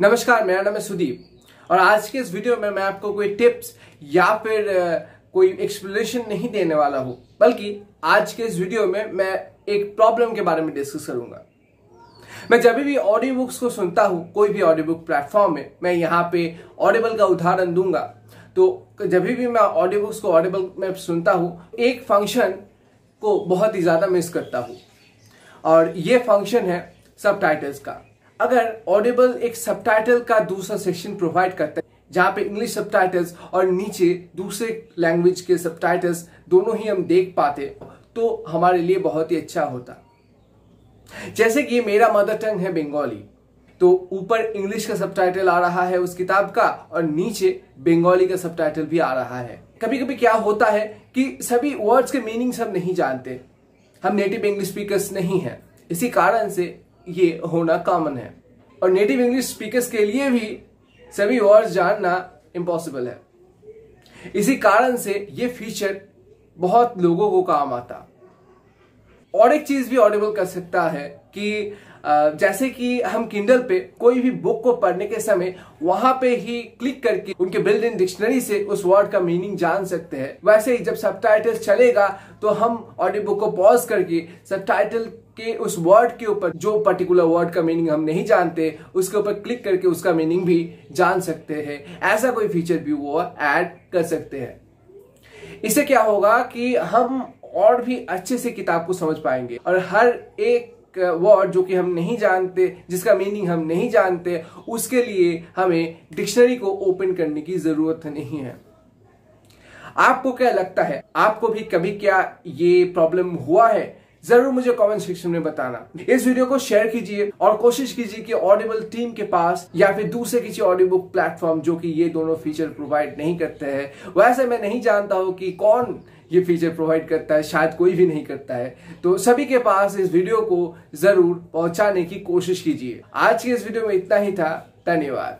नमस्कार, मेरा नाम है सुदीप। और आज के इस वीडियो में मैं आपको कोई टिप्स या फिर कोई एक्सप्लेनेशन नहीं देने वाला हूँ, बल्कि आज के इस वीडियो में मैं एक प्रॉब्लम के बारे में डिस्कस करूँगा। मैं जब भी ऑडियो बुक्स को सुनता हूँ, कोई भी ऑडियो बुक प्लेटफॉर्म में, मैं यहाँ पे ऑडिबल का उदाहरण दूँगा। तो जब भी मैं ऑडियो बुक्स को ऑडिबल में सुनता हूँ, एक फ़ंक्शन को बहुत ही ज़्यादा मिस करता हूँ। और ये फ़ंक्शन है सब का। अगर ऑडिबल एक सब का दूसरा सेक्शन प्रोवाइड करता है, जहाँ पे इंग्लिश सब और नीचे दूसरे लैंग्वेज के सब दोनों ही हम देख पाते तो हमारे लिए बहुत ही अच्छा होता। जैसे कि मेरा मदर टंग है बंगाली तो ऊपर इंग्लिश का सब आ रहा है उस किताब का और नीचे बंगाली का सब भी आ रहा है। कभी कभी क्या होता है कि सभी वर्ड्स के मीनिंग्स हम नहीं जानते। हम नेटिव इंग्लिश स्पीकर्स नहीं हैं। इसी कारण से ये होना कॉमन है। और नेटिव इंग्लिश स्पीकर्स के लिए भी सभी वर्ड्स जानना इम्पॉसिबल है। इसी कारण से ये फीचर बहुत लोगों को काम आता। और एक चीज़ भी ऑडिबल कर सकता है कि जैसे कि हम किंडल पे कोई भी बुक को पढ़ने के समय वहाँ पे ही क्लिक करके उनके बिल्ड इन डिक्शनरी से उस वर्ड का मीनिंग जान सकते हैं। वैसे ही जब सब चलेगा तो हम ऑडियो बुक को पॉज करके सब के उस वर्ड के ऊपर जो पर्टिकुलर वर्ड का मीनिंग हम नहीं जानते, उसके ऊपर क्लिक करके उसका मीनिंग भी जान सकते हैं। ऐसा कोई फीचर भी वो ऐड कर सकते हैं। इससे क्या होगा कि हम और भी अच्छे से किताब को समझ पाएँगे और हर एक वर्ड जो कि हम नहीं जानते, जिसका मीनिंग हम नहीं जानते, उसके लिए हमें डिक्शनरी को ओपन करने की ज़रूरत नहीं है। आपको क्या लगता है? आपको भी कभी क्या ये प्रॉब्लम हुआ है? ज़रूर मुझे कमेंट सेक्शन में बताना। इस वीडियो को शेयर कीजिए और कोशिश कीजिए कि ऑडिबल टीम के पास या फिर दूसरे किसी ऑडियो बुक प्लेटफॉर्म जो कि ये दोनों फीचर प्रोवाइड नहीं करते हैं, वैसे मैं नहीं जानता हूँ कि कौन ये फीचर प्रोवाइड करता है, शायद कोई भी नहीं करता है। तो सभी के पास इस वीडियो को ज़रूर पहुँचाने की कोशिश कीजिए। आज की इस वीडियो में इतना ही था, धन्यवाद।